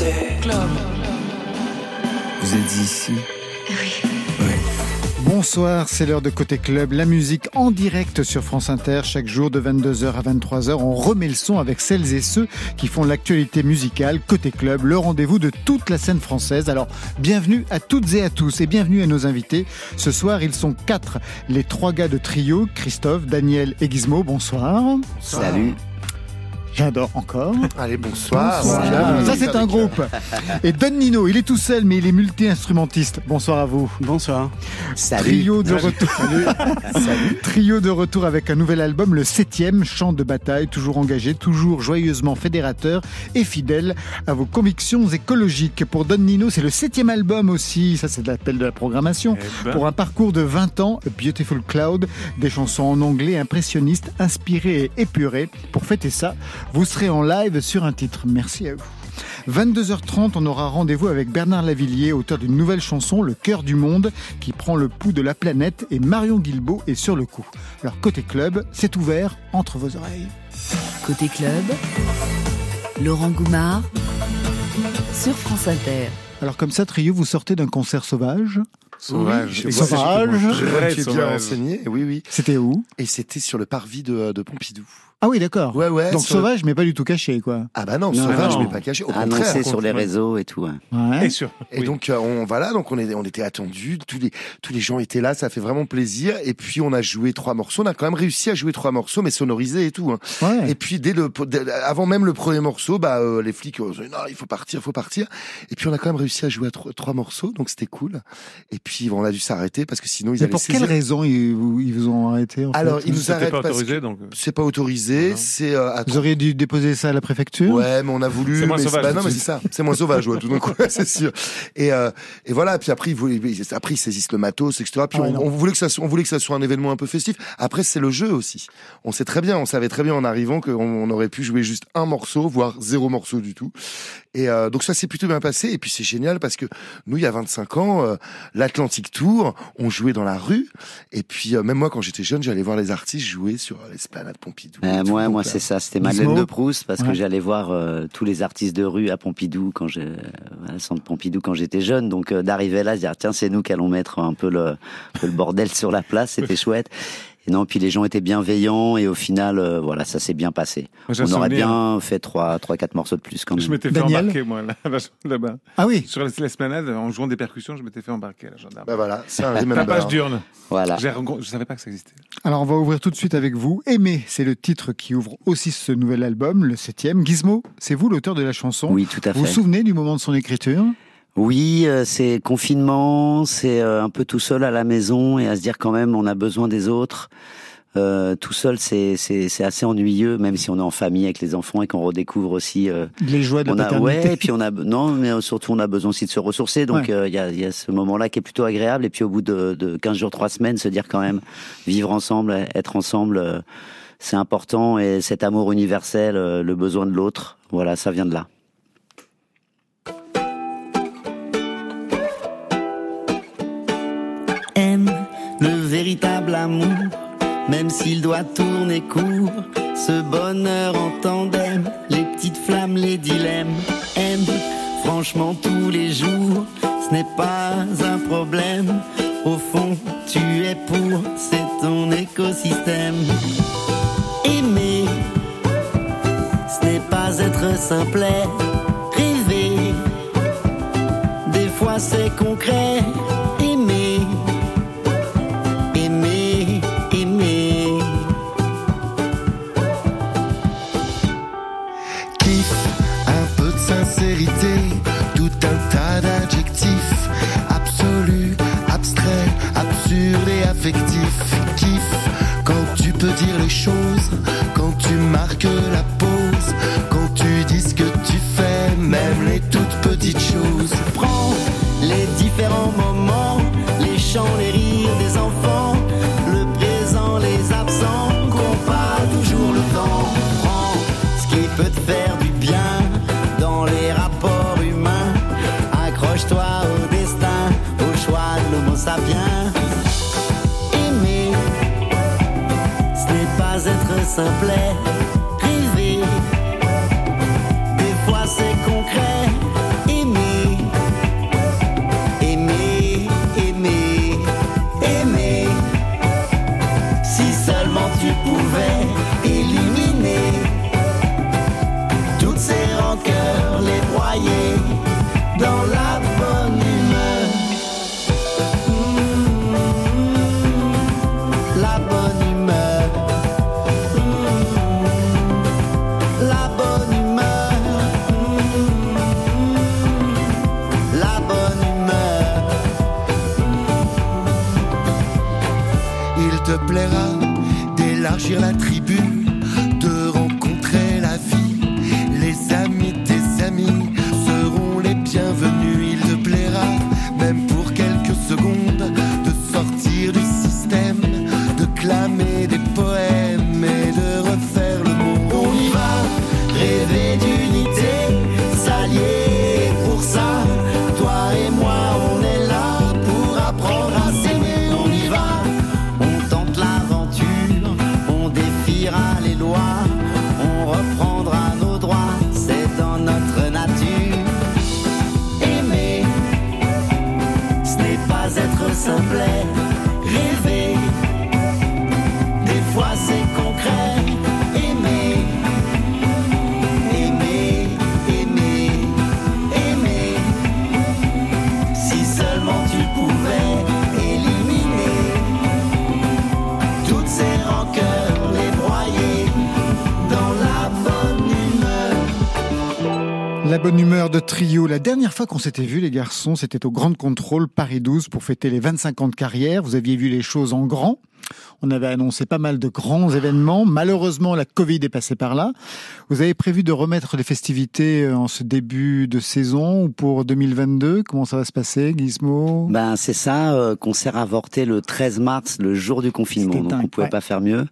Côté club. Vous êtes ici Bonsoir, c'est l'heure de Côté Club, la musique en direct sur France Inter, chaque jour de 22h à 23h. On remet le son avec celles et ceux qui font l'actualité musicale. Côté Club, le rendez-vous de toute la scène française. Alors, bienvenue à toutes et à tous et bienvenue à nos invités. Ce soir, ils sont quatre, les trois gars de trio, Christophe, Daniel et Gizmo. Bonsoir. Salut. J'adore encore. Allez, bonsoir. Bonsoir. Ça, c'est un groupe. Et Don Nino, il est tout seul, mais il est multi-instrumentiste. Bonsoir à vous. Bonsoir. Salut. Trio de retour. Trio de retour avec un nouvel album, le septième, Chant de bataille, toujours engagé, toujours joyeusement fédérateur et fidèle à vos convictions écologiques. Pour Don Nino, c'est le septième album aussi, ça c'est l'appel de la programmation, Eh ben. pour un parcours de 20 ans, A Beautiful Cloud, des chansons en anglais impressionnistes, inspirées et épurées. Pour fêter ça, vous serez en live sur un titre. Merci à vous. 22h30, on aura rendez-vous avec Bernard Lavillier, auteur d'une nouvelle chanson, Le cœur du monde, qui prend le pouls de la planète, et Marion Guilbeault est sur le coup. Alors, côté club, c'est ouvert entre vos oreilles. Côté club, Laurent Goumard sur France Inter. Alors, comme ça, Trio, vous sortez d'un concert sauvage? Sauvage. Oui, sauvage. Très bien sauvage. renseigné. Oui, oui. C'était où? Et c'était sur le parvis de, de Pompidou. Ah oui, d'accord. Ouais, ouais. Donc sur- sauvage, mais pas du tout caché, quoi. Ah bah non, Non, sauvage, non. mais pas caché. Au contraire. Annoncé sur les réseaux et tout. hein. Ouais. Et sur. Et oui. donc euh, on voilà donc on est on était attendus tous les tous les gens étaient là ça fait vraiment plaisir et puis on a joué trois morceaux on a quand même réussi à jouer trois morceaux mais sonorisés et tout hein. Ouais. et puis dès le dès- avant même le premier morceau bah euh, les flics ont dit non il faut partir il faut partir et puis on a quand même réussi à jouer à trois, trois morceaux donc c'était cool et puis on a dû s'arrêter parce que sinon ils Mais allaient pour quelle saisir. raison ils vous, ils vous ont arrêté en alors fait ils nous C'était arrêtent pas parce autorisé, que donc. euh, c'est pas autorisé Voilà. c'est euh, à Vous auriez dû déposer ça à la préfecture? Ouais, mais on a voulu. C'est moins mais sauvage, bah non, mais c'est ça. C'est moins sauvage, ouais, tout d'un coup, c'est sûr. Et, euh, et voilà. Puis après, ils après, ils saisissent le matos, etc. Puis Ah on, on voulait que ça, soit- on voulait que ça soit un événement un peu festif. Après, c'est le jeu aussi. On sait très bien, on savait très bien en arrivant qu'on on aurait pu jouer juste un morceau, voire zéro morceau du tout. Et euh, donc ça s'est plutôt bien passé. Et puis c'est génial parce que nous, il y a 25 ans, euh, l'Atlantic Tour, on jouait dans la rue. Et puis euh, même moi, quand j'étais jeune, j'allais voir les artistes jouer sur l'esplanade Pompidou. et Euh, tout. moi, moi euh, c'est ça. C'était Madeleine de Proust parce Ouais. que j'allais voir euh, tous les artistes de rue à Pompidou quand j'ai à centre Pompidou quand j'étais jeune. Donc euh, d'arriver là, se dire tiens, c'est nous qui allons mettre un peu le, un peu le bordel sur la place. C'était chouette. Et non, puis les gens étaient bienveillants et au final, euh, voilà, ça s'est bien passé. Moi, On aurait bien fait trois, trois, quatre morceaux de plus quand Je même. m'étais fait Daniel embarquer, moi, là- là- là-bas. Ah oui. Sur l'esplanade, en jouant des percussions, je m'étais fait embarquer la gendarme. Bah voilà, c'est un Tapage d'urne. Voilà. Je savais pas que ça existait. Alors on va ouvrir tout de suite avec vous. Aimer, c'est le titre qui ouvre aussi ce nouvel album, le septième. Gizmo, c'est vous l'auteur de la chanson. Oui, tout à Vous vous fait. souvenez du moment de son écriture? Oui, euh, c'est confinement, c'est euh, un peu tout seul à la maison et à se dire quand même on a besoin des autres. Euh, tout seul, c'est c'est c'est assez ennuyeux, même si on est en famille avec les enfants et qu'on redécouvre aussi. euh, Les joies de la a ouais, et puis on a non, mais surtout on a besoin aussi de se ressourcer. Donc Ouais. euh, il y, a, il y a ce moment-là qui est plutôt agréable. Et puis au bout de, de 15 jours, 3 semaines, se dire quand même vivre ensemble, être ensemble, euh, c'est important. Et cet amour universel, euh, le besoin de l'autre, voilà, ça vient de là. Même s'il doit tourner court. Ce bonheur en tandem, les petites flammes, les dilemmes, aime franchement tous les jours. Ce n'est pas un problème. Au fond, tu es pour, c'est ton écosystème. Aimer, ce n'est pas être simplet. Rêver, des fois c'est concret. Être simplet. La bonne humeur de trio. La dernière fois qu'on s'était vu, les garçons, c'était au Grand Contrôle Paris 12 pour fêter les 25 ans de carrière. Vous aviez vu les choses en grand. On avait annoncé pas mal de grands événements. Malheureusement, la Covid est passée par là. Vous avez prévu de remettre les festivités euh, en ce début de saison ou pour 2022 Comment ça va se passer, Gizmo? Ben c'est ça, euh, concert avorté le 13 mars, le jour du confinement. C'était Donc dingue, on pouvait ouais. pas faire mieux.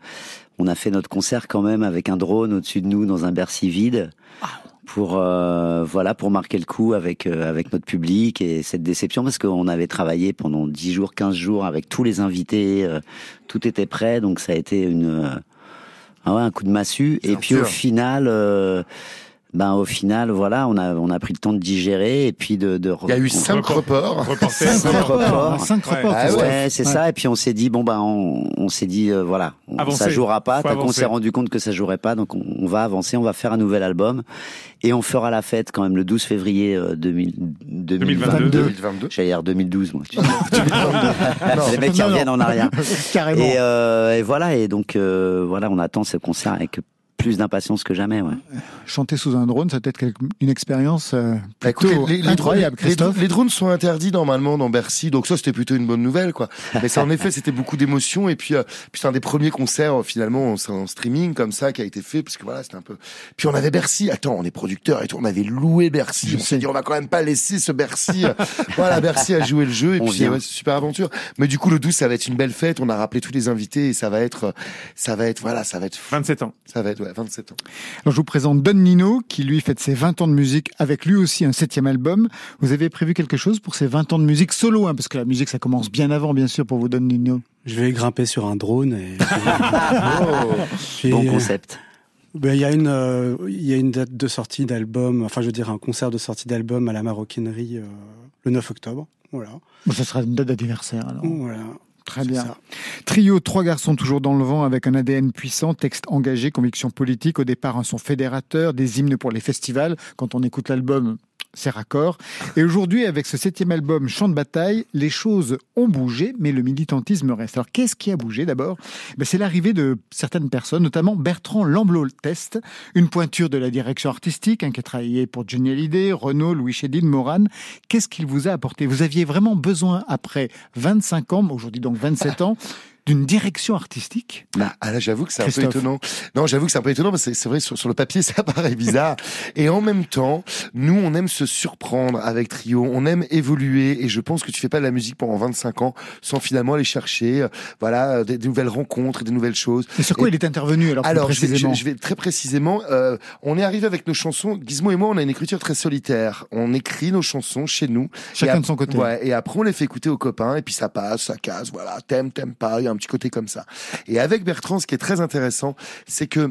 On a fait notre concert quand même avec un drone au-dessus de nous dans un Bercy vide. Pour euh, voilà pour marquer le coup avec euh, avec notre public et cette déception parce qu'on avait travaillé pendant 10 jours 15 jours avec tous les invités euh, tout était prêt. Donc ça a été une euh, ah un coup de massue. Et puis au final euh, ben au final voilà on a on a pris le temps de digérer et puis de, de Il y a eu cinq reports. Cinq reports, cinq reports, Ah. Ouais, c'est Ouais. ça. Et puis on s'est dit bon ben on, on s'est dit euh, voilà, on- Avancer. ça jouera pas. Tant qu'on s'est rendu compte que ça jouerait pas, donc on, on va avancer, on va faire un nouvel album et on fera la fête quand même le 12 février euh, 2000, 2022. 2022. 2022. J'allais dire 2012 moi. tu. Les mecs qui reviennent en arrière. Carrément. Et, euh, et voilà et donc euh, voilà on attend ce concert avec plus d'impatience que jamais. Ouais. Chanter sous un drone, ça peut être une expérience euh, Bah, écoute, plutôt les, les- les incroyable, les- Christophe. les drones sont interdits normalement dans Bercy, donc ça c'était plutôt une bonne nouvelle, quoi. Mais ça, en effet, c'était beaucoup d'émotions et puis, euh, puis c'est un des premiers concerts euh, finalement en, en streaming comme ça qui a été fait parce que voilà, c'était un peu. Puis on avait Bercy. Attends, on est producteur et tout, on avait loué Bercy. Je on s'est dit on va quand même pas laisser ce Bercy. voilà, Bercy a joué le jeu et On puis ouais, c'est super aventure. Mais du coup, le 12 ça va être une belle fête. On a rappelé tous les invités et ça va être, euh, ça va être voilà, ça va être, 27 ans. ça va être ouais, 27 ans. Alors, je vous présente Don Nino, qui lui fête ses 20 ans de musique avec lui aussi un septième album. Vous avez prévu quelque chose pour ces 20 ans de musique solo, hein, parce que la musique ça commence bien avant, bien sûr, pour vous Don Nino. Je vais grimper sur un drone et. Oh. Puis, Bon concept. ben, Il y a une, euh, il y a une date de sortie d'album, enfin je veux dire un concert de sortie d'album à la Maroquinerie euh, le 9 octobre. Voilà. Bon, ça sera une date d'anniversaire alors. Voilà. Très bien. ça. Trio, trois garçons toujours dans le vent avec un ADN puissant, texte engagé, conviction politique. Au départ, un son fédérateur, des hymnes pour les festivals. Quand on écoute l'album, Et aujourd'hui, avec ce septième album, Chant de bataille, les choses ont bougé, mais le militantisme reste. Alors, qu'est-ce qui a bougé d'abord? Ben, C'est l'arrivée de certaines personnes, notamment Bertrand Lamblot-Test, une pointure de la direction artistique, hein, qui a travaillé pour Johnny Hallyday, Renaud, Louis Chédid, Morane. Qu'est-ce qu'il vous a apporté? Vous aviez vraiment besoin, après 25 ans, aujourd'hui donc 27 ans, d'une direction artistique Ah là, j'avoue que c'est un peu étonnant. Non, j'avoue que c'est un peu étonnant parce que c'est vrai sur, sur le papier ça paraît bizarre. Et en même temps, nous on aime se surprendre avec Trio, on aime évoluer et je pense que tu fais pas de la musique pendant 25 ans sans finalement aller chercher, euh, voilà, des, des nouvelles rencontres, des nouvelles choses. Et sur quoi Et- il est intervenu alors, Alors, je vais, je- je vais très précisément. euh, on est arrivé avec nos chansons. Gizmo et moi, on a une écriture très solitaire. On écrit nos chansons chez nous. Chacun de son côté. Ouais, et après, on les fait écouter aux copains, et puis ça passe, ça casse, voilà. T'aimes, t'aimes pas, il y a un petit côté comme ça. Et avec Bertrand, ce qui est très intéressant, c'est que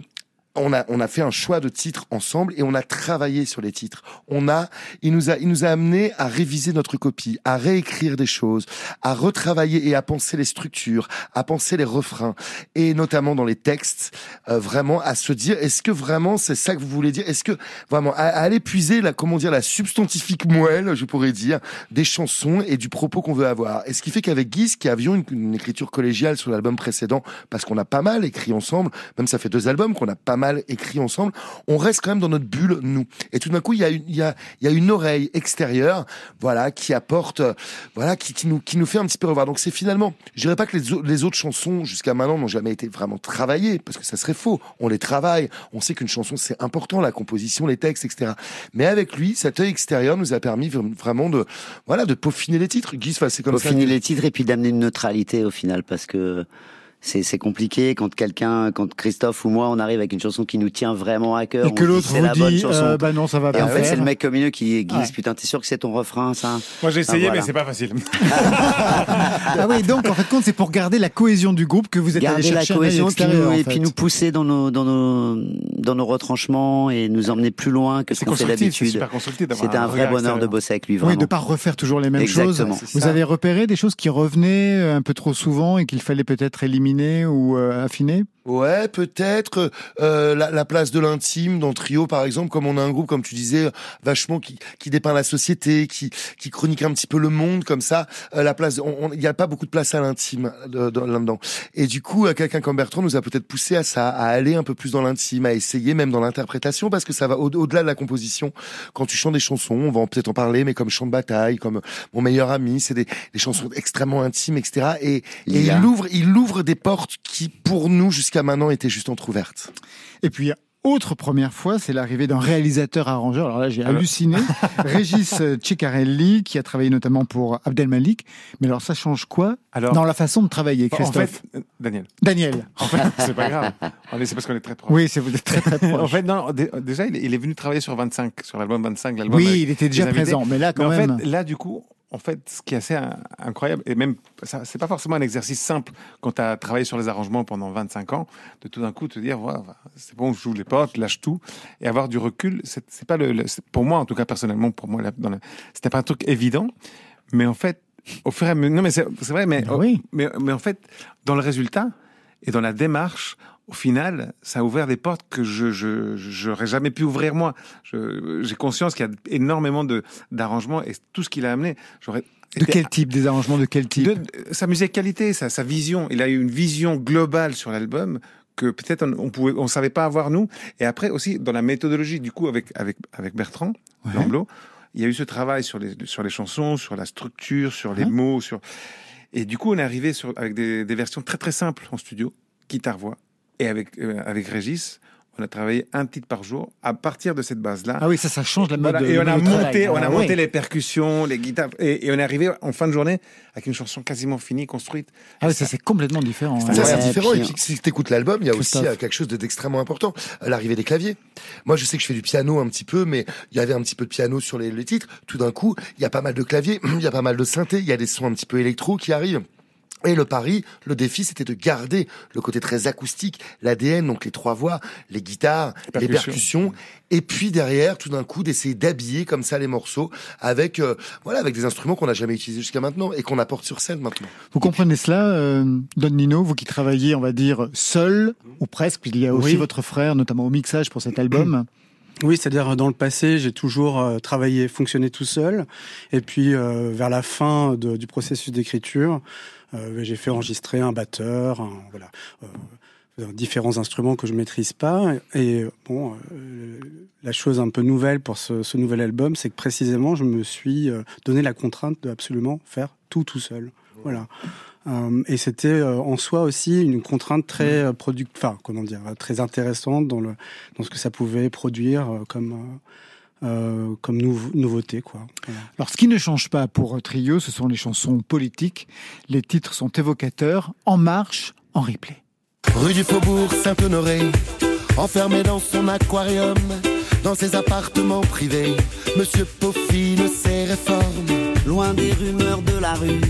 on a on a fait un choix de titres ensemble et on a travaillé sur les titres. On a il nous a il nous a amené à réviser notre copie, à réécrire des choses, à retravailler et à penser les structures, à penser les refrains et notamment dans les textes, euh, vraiment à se dire est-ce que vraiment c'est ça que vous voulez dire? Est-ce que vraiment à, à aller puiser la comment dire la substantifique moelle, je pourrais dire, des chansons et du propos qu'on veut avoir. Et ce qui fait qu'avec Guise, qui avions une, une écriture collégiale sur l'album précédent, parce qu'on a pas mal écrit ensemble, même ça fait deux albums qu'on a pas mal écrit ensemble, on reste quand même dans notre bulle nous. Et tout d'un coup, il y a une, il y a, il y a une oreille extérieure, voilà, qui apporte, euh, voilà, qui, qui nous, qui nous fait un petit peu revoir. Donc c'est finalement, je dirais pas que les, les autres chansons jusqu'à maintenant n'ont jamais été vraiment travaillées, parce que ça serait faux. On les travaille, on sait qu'une chanson c'est important, la composition, les textes, etc. Mais avec lui, cet œil extérieur nous a permis vraiment de, voilà, de peaufiner les titres. Enfin, c'est comme ça. que- les titres et puis d'amener une neutralité au final parce que c'est c'est compliqué quand quelqu'un, quand Christophe ou moi, on arrive avec une chanson qui nous tient vraiment à cœur. Et que l'autre c'est vous la bonne dit, chanson. euh, bah non, ça va et pas en fait, c'est le mec au milieu qui guise, Ouais. putain, t'es sûr que c'est ton refrain, ça? Moi j'ai essayé, Ah, voilà. mais c'est pas facile. Ah oui, donc en fait, compte, c'est pour garder la cohésion du groupe que vous êtes Garder la chercher cohésion et puis, nous, en et puis nous pousser dans nos, dans nos, dans nos retranchements et nous emmener plus loin que ce C'est qu'on fait c'est d'habitude. C'était un vrai bonheur de bosser avec lui, vraiment. Oui, de pas refaire toujours les mêmes Exactement. choses. C'est Vous avez repéré des choses qui revenaient un peu trop souvent et qu'il fallait peut-être éliminer ou euh, affiner Ouais, peut-être euh, la, la place de l'intime dans Trio, par exemple, comme on a un groupe, comme tu disais, vachement qui, qui dépeint la société, qui, qui chronique un petit peu le monde, comme ça. euh, la place, il n'y a pas beaucoup de place à l'intime de- de- là-dedans. Et du coup, euh, quelqu'un comme Bertrand nous a peut-être poussé à ça, à aller un peu plus dans l'intime, à essayer même dans l'interprétation, parce que ça va au- au-delà de la composition. Quand tu chantes des chansons, on va peut-être en parler, mais comme chant de bataille, comme mon meilleur ami, c'est des, des chansons extrêmement intimes, etc. Et, et il ouvre, il ouvre des portes qui, pour nous, jusqu'à maintenant, étaient juste entrouvertes. Et puis, autre première fois, c'est l'arrivée d'un réalisateur-arrangeur. Alors là, j'ai halluciné. Régis Ciccarelli, qui a travaillé notamment pour Abdel Malik. Mais alors, ça change quoi Alors, dans la façon de travailler, en Christophe fait, euh, Daniel, Daniel. en fait, c'est pas grave. C'est parce qu'on est très proches. Oui, c'est vous êtes très très proche. en fait, non, dé- déjà, il est, venu travailler sur 25, sur l'album 25, l'album. oui, il était déjà présent, mais là, Mais quand en même. fait, là, du coup, en fait, ce qui est assez incroyable, et même, c'est pas forcément un exercice simple quand tu as travaillé sur les arrangements pendant 25 ans, de tout d'un coup te dire, voilà, c'est bon, j'ouvre les portes, lâche tout, et avoir du recul, c'est pas le, pour moi, en tout cas, personnellement, pour moi, c'était pas un truc évident, mais en fait, au fur et à mesure, non, mais c'est vrai, mais, Ben oui. mais, mais en fait, dans le résultat et dans la démarche, au final, ça a ouvert des portes que je je j'aurais jamais pu ouvrir moi. Je- J'ai conscience qu'il y a énormément de d'arrangements et tout ce qu'il a amené, j'aurais De quel type Des arrangements de quel type? De- de- sa musicalité, sa, sa vision. Il a eu une vision globale sur l'album que peut-être on, on pouvait, on savait pas avoir nous. Et après aussi dans la méthodologie, du coup avec avec avec Bertrand Ouais. Lamblot, il y a eu ce travail sur les sur les chansons, sur la structure, sur les Ouais. mots, sur et du coup on est arrivé sur avec des, des versions très très simples en studio, guitare voix et avec euh, avec Régis. On a travaillé un titre par jour. À partir de cette base-là, Ah oui, ça, ça change la mode voilà, de et on a travail. monté, on a Ah monté les percussions, les guitares, et, et on est arrivé en fin de journée avec une chanson quasiment finie, construite. Ah oui, ça c'est complètement différent. Ça, ouais. c'est différent. Et puis, si tu écoutes l'album, il y a aussi Christophe. euh, quelque chose de- d'extrêmement important. Euh, L'arrivée des claviers. Moi, je sais que je fais du piano un petit peu, mais il y avait un petit peu de piano sur les, les titres. Tout d'un coup, il y a pas mal de claviers, il y a pas mal de synthé, il y a des sons un petit peu électro qui arrivent. Et le pari, le défi, c'était de garder le côté très acoustique, l'ADN, donc les trois voix, les guitares, les Percussions. et puis derrière, tout d'un coup, d'essayer d'habiller comme ça les morceaux avec, euh, voilà, avec des instruments qu'on n'a jamais utilisés jusqu'à maintenant et qu'on apporte sur scène maintenant. Vous comprenez cela, euh, Don Nino, vous qui travaillez, on va dire, seul, ou presque, puisqu'il y a aussi Oui. votre frère, notamment au mixage pour cet album. Oui, c'est-à-dire euh, dans le passé, j'ai toujours euh, travaillé, fonctionné tout seul, et puis euh, vers la fin de- du processus d'écriture, j'ai fait enregistrer un batteur, un- voilà, euh, différents instruments que je maîtrise pas. Et euh, bon, euh, la chose un peu nouvelle pour ce, ce nouvel album, c'est que précisément, je me suis euh, donné la contrainte de absolument faire tout tout seul. Voilà. Euh, et c'était euh, en soi aussi une contrainte très euh, product, enfin comment dire, euh, très intéressante dans le dans ce que ça pouvait produire euh, comme euh, comme nouveau- nouveauté quoi. Voilà. Alors, ce qui ne change pas pour Trio, ce sont les chansons politiques. Les titres sont évocateurs, en marche, en replay. Rue du Faubourg Saint-Honoré, enfermé dans son aquarium, dans ses appartements privés, Monsieur peaufine ses réformes. Loin des rumeurs de la rue,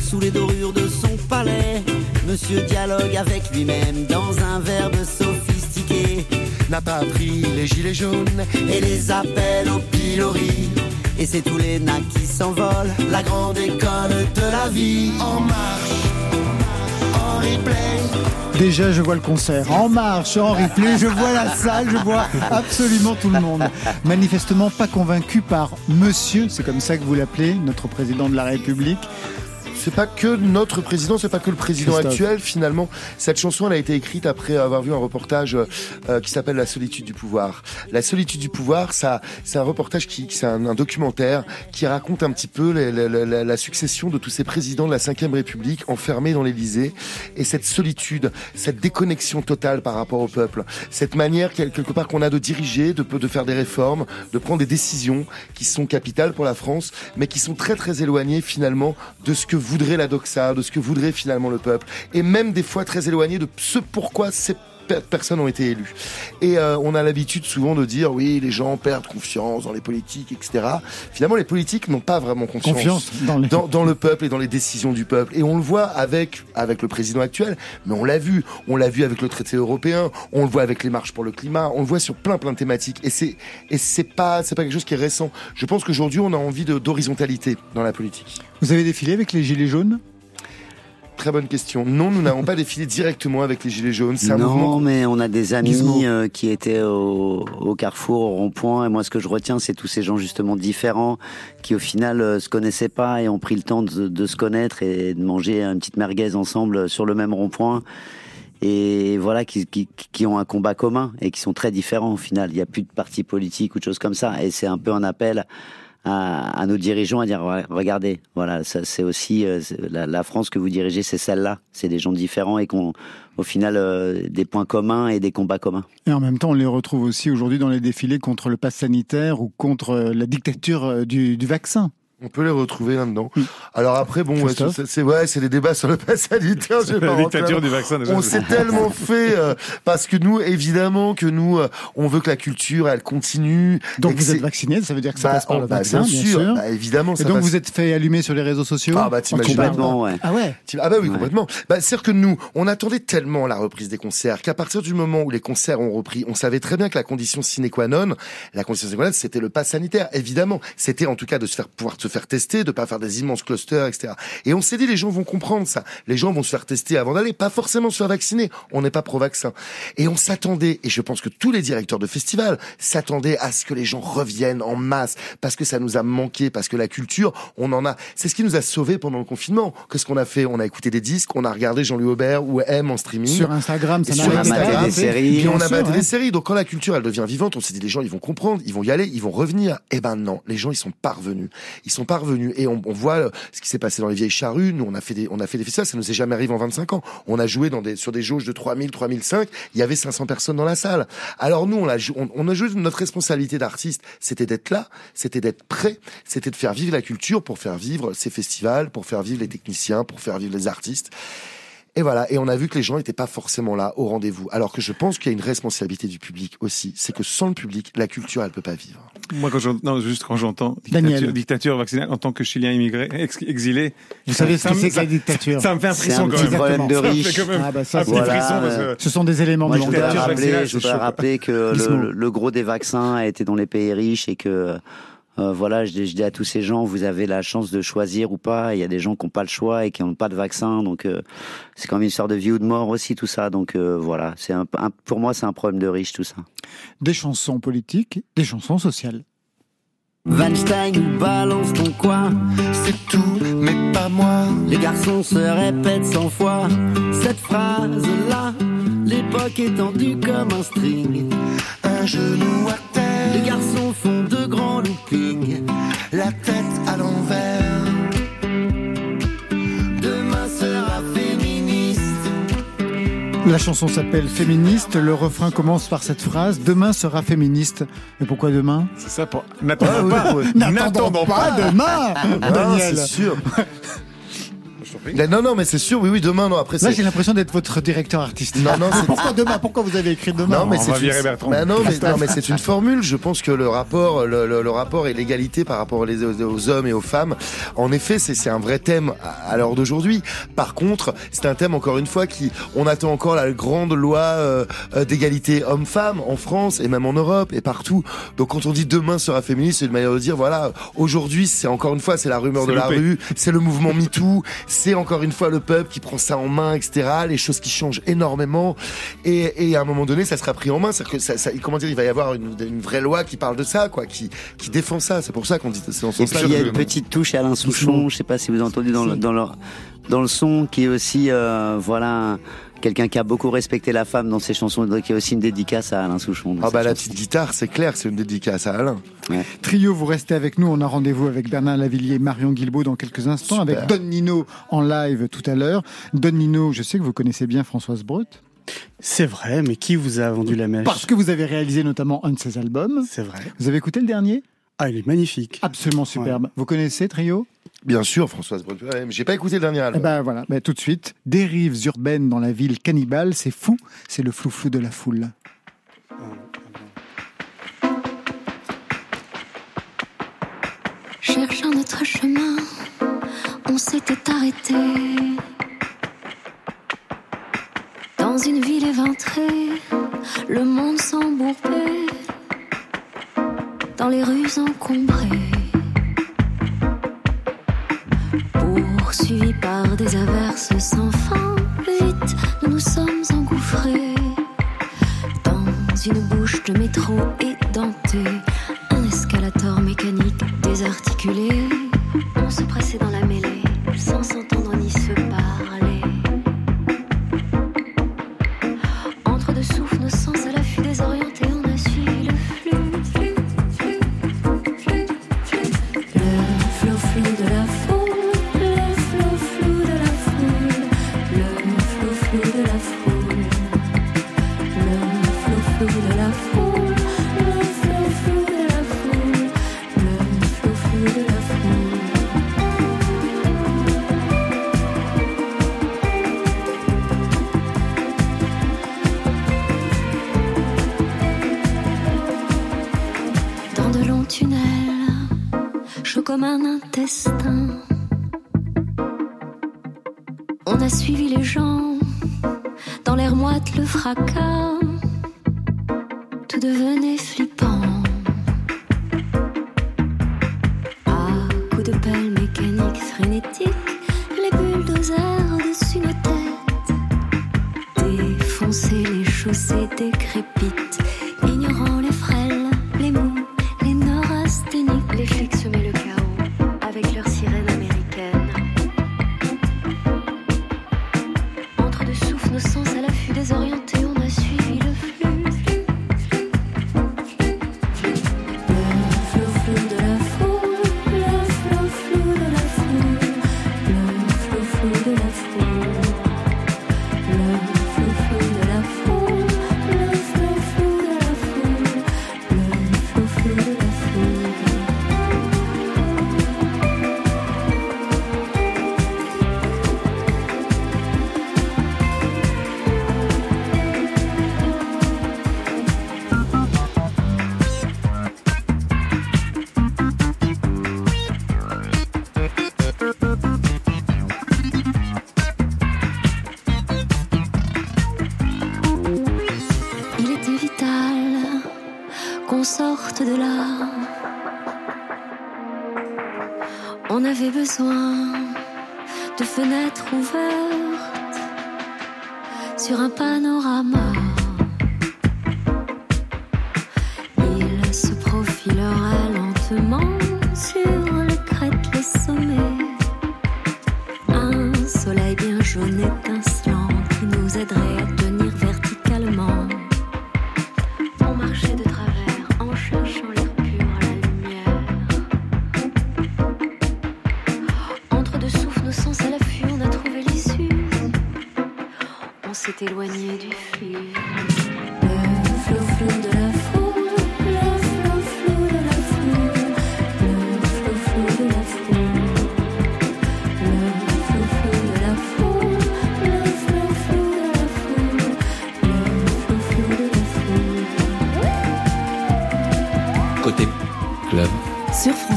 sous les dorures de son palais, Monsieur dialogue avec lui-même dans un verbe sophistiqué. N'a pas appris les gilets jaunes et les appels au pilori. Et c'est tous les nains qui s'envolent. La grande école de la vie en marche, en replay. Déjà, je vois le concert en marche, en replay, je vois la salle, je vois absolument tout le monde. Manifestement pas convaincu par Monsieur, c'est comme ça que vous l'appelez, notre président de la République. C'est pas que notre président, c'est pas que le président Christophe. actuel finalement. Cette chanson, elle a été écrite après avoir vu un reportage euh, qui s'appelle La solitude du pouvoir. La solitude du pouvoir, ça, c'est un reportage qui, c'est un, un documentaire qui raconte un petit peu la, la- la- la succession de tous ces présidents de la Ve République enfermés dans l'Élysée et cette solitude, cette déconnexion totale par rapport au peuple, cette manière quel- quelque part qu'on a de diriger, de, de faire des réformes, de prendre des décisions qui sont capitales pour la France, mais qui sont très très éloignées finalement de ce que voudrait la doxa, de ce que voudrait finalement le peuple, et même des fois très éloignées de ce pourquoi ces pe- personnes ont été élues. Et euh, on a l'habitude souvent de dire oui, les gens perdent confiance dans les politiques, etc. Finalement, les politiques n'ont pas vraiment confiance, Confiance dans les- dans, dans le peuple et dans les décisions du peuple. Et on le voit avec avec le président actuel, mais on l'a vu, on l'a vu avec le traité européen, on le voit avec les marches pour le climat, on le voit sur plein plein de thématiques. Et c'est et c'est pas c'est pas quelque chose qui est récent. Je pense qu'aujourd'hui, on a envie de d'horizontalité dans la politique. Vous avez défilé avec les Gilets jaunes? Très bonne question. Non, nous n'avons pas défilé directement avec les Gilets jaunes. C'est un non, mouvement. mais on a des amis euh, qui étaient au, au carrefour, au rond-point. Et moi, ce que je retiens, c'est tous ces gens justement différents qui, au final, euh, se connaissaient pas et ont pris le temps de, de se connaître et de manger une petite merguez ensemble sur le même rond-point. Et voilà, qui, qui, qui ont un combat commun et qui sont très différents au final. Il n'y a plus de parti politique ou de choses comme ça. Et c'est un peu un appel à, à nos dirigeants à dire regardez, voilà, c'est aussi euh, la, la France que vous dirigez, c'est celle-là. C'est des gens différents et qu'on, au final, euh, des points communs et des combats communs. Et en même temps, on les retrouve aussi aujourd'hui dans les défilés contre le pass sanitaire ou contre euh, la dictature euh, du, du vaccin. On peut les retrouver là-dedans. Oui. Alors après, bon, ouais, c'est c'est- ouais, c'est des débats sur le pass sanitaire. je vais pas La rentrer dictature là-dedans. du vaccin, déjà. On s'est tellement fait euh, parce que nous, évidemment, que nous, euh, on veut que la culture, elle continue. Donc vous êtes vacciné, ça veut dire que ça Bah, passe par oh, le bah, vaccin, bien sûr, bah, évidemment. Et ça donc passe- vous êtes fait allumer sur les réseaux sociaux Ah, bah, t'imagines. Complètement, ouais. Ah ouais Ah bah oui, Ouais. complètement. Bah, c'est-à-dire que nous, on attendait tellement la reprise des concerts qu'à partir du moment où les concerts ont repris, on savait très bien que la condition sine qua non, la condition sine qua non, c'était le pass sanitaire, évidemment. C'était en tout cas de se faire pouvoir se faire tester, de pas faire des immenses clusters, etc. Et on s'est dit, les gens vont comprendre ça. Les gens vont se faire tester avant d'aller, pas forcément se faire vacciner. On n'est pas pro-vaccin. Et on s'attendait, et je pense que tous les directeurs de festivals s'attendaient à ce que les gens reviennent en masse, parce que ça nous a manqué, parce que la culture, on en a. C'est ce qui nous a sauvés pendant le confinement. Qu'est-ce qu'on a fait On a écouté des disques, on a regardé Jean-Louis Aubert ou M en streaming. Sur Instagram, ça sur Instagram, des séries. Puis on a ouais. des séries. Donc quand la culture elle devient vivante, on s'est dit les gens ils vont comprendre, ils vont y aller, ils vont revenir. Eh ben non, les gens ils sont pas revenus. Ils sont pas revenus et on, on voit euh, ce qui s'est passé dans les vieilles charrues. Nous on a fait des on a fait des festivals, ça nous est jamais arrivé en 25 ans. On a joué dans des sur des jauges de 3000, 3005, il y avait 500 personnes dans la salle. Alors nous on a on, on a joué notre responsabilité d'artiste, c'était d'être là, c'était d'être prêt, c'était de faire vivre la culture pour faire vivre ces festivals, pour faire vivre les techniciens, pour faire vivre les artistes. Et voilà, et on a vu que les gens n'étaient pas forcément là au rendez-vous. Alors que je pense qu'il y a une responsabilité du public aussi. C'est que sans le public, la culture, elle peut pas vivre. Moi, quand j'entends, non, juste quand j'entends dictature, dictature vaccinale en tant que Chilien immigré, ex- exilé, Vous savez ce ça que c'est que la ça- dictature ça me fait un C'est frisson un quand même. problème de Ça me fait riche. quand même Ah bah ça, un Voilà, frisson parce euh, que Ce sont des éléments Moi, de je voudrais rappeler, je voudrais rappeler que le, le gros des vaccins a été dans les pays riches et que euh, voilà, je, dis- je dis à tous ces gens, vous avez la chance de choisir ou pas. Il y a des gens qui n'ont pas le choix et qui n'ont pas de vaccin, donc euh, c'est quand même une histoire de vie ou de mort aussi tout ça. Donc euh, voilà, c'est un, un- pour moi c'est un problème de riche tout ça. Des chansons politiques, des chansons sociales. Weinstein balance ton quoi C'est tout, mais pas moi. Les garçons se répètent cent fois cette phrase-là. L'époque est tendue comme un string. Un genou à Les garçons font de grands loopings. la tête à l'envers. Demain sera féministe. La chanson s'appelle Féministe. Le refrain commence par cette phrase Demain sera féministe. Et pourquoi demain? C'est ça pour. N'attendons pas. N'attendons pas demain, Ah, Daniel. c'est sûr. Là, non, non, mais c'est sûr, oui, oui, demain, non, après Là, c'est. j'ai l'impression d'être votre directeur artistique. Non, non, c'est- pourquoi demain Pourquoi vous avez écrit demain Non, mais on c'est va une... Bertrand. Bah non, mais, non, mais c'est une formule. Je pense que le rapport, le, le- le rapport et l'égalité par rapport les- aux, aux hommes et aux femmes, en effet, c'est c'est un vrai thème à, à l'heure d'aujourd'hui. Par contre, c'est un thème encore une fois qui, on attend encore la grande loi euh, euh, d'égalité homme-femme en France et même en Europe et partout. Donc quand on dit demain sera féministe, c'est une manière de dire voilà, aujourd'hui c'est encore une fois c'est la rumeur C'est de la loupé. rue, c'est le mouvement MeToo, c'est encore une fois le peuple qui prend ça en main, etc. Les choses qui changent énormément et, et à un moment donné, ça sera pris en main. C'est-à-dire que ça, ça- comment dire, il va y avoir une, une vraie loi qui parle de ça, quoi, qui, qui défend ça. C'est pour ça qu'on dit Et puis il y a une petite touche à Alain Souchon, je sais pas si vous avez entendu dans le, dans leur, dans le son, qui est aussi, euh, voilà, quelqu'un qui a beaucoup respecté la femme dans ses chansons, donc il y a aussi une dédicace à Alain Souchon. Ah bah la petite guitare, c'est clair, c'est une dédicace à Alain. Trio, vous restez avec nous. On a rendez-vous avec Bernard Lavillier et Marion Guilbault dans quelques instants, Super. avec Don Nino en live tout à l'heure. Don Nino, je sais que vous connaissez bien Françoise Breut, C'est vrai, mais qui vous a vendu la mèche? Parce que vous avez réalisé notamment un de ses albums. C'est vrai. Vous avez écouté le dernier? Ah, il est magnifique. Absolument superbe. Vous connaissez Trio? Bien sûr, Françoise mais J'ai pas écouté le dernier Eh album. ben voilà, ben, tout de suite. Dérives urbaines dans la ville cannibale, c'est fou, c'est le flou-flou de la foule. Cherchant notre chemin, on s'était arrêté dans une ville éventrée, le monde s'embourbait dans les rues encombrées. Poursuivis par des averses sans fin, vite. Nous nous sommes engouffrés dans une bouche de métro édentée, un escalator mécanique désarticulé. On se pressait dans la mêlée, On avait besoin de fenêtres ouvertes sur un panorama.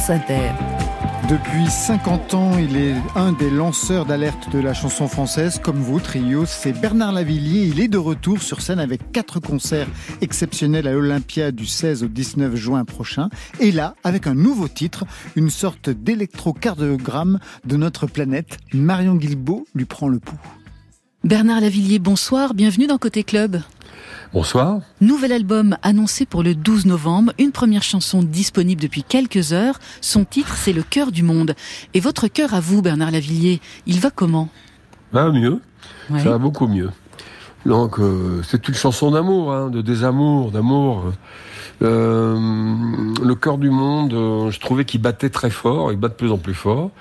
France Inter. Depuis 50 ans, il est un des lanceurs d'alerte de la chanson française, comme vous, Trio. C'est Bernard Lavillier. Il est de retour sur scène avec quatre concerts exceptionnels à l'Olympia du 16 au 19 juin prochain. Et là, avec un nouveau titre, une sorte d'électrocardiogramme de notre planète. Marion Guilbeault lui prend le pouls. Bernard Lavillier, bonsoir. Bienvenue dans Côté Club. Bonsoir. Nouvel album annoncé pour le 12 novembre, une première chanson disponible depuis quelques heures. Son titre, c'est Le cœur du monde. Et votre cœur à vous, Bernard Lavillier, il va comment? Va mieux. Ça va beaucoup mieux. Donc, euh, c'est une chanson d'amour, hein, de désamour, d'amour. Euh, le cœur du monde, euh, je trouvais qu'il battait très fort, il bat de plus en plus fort.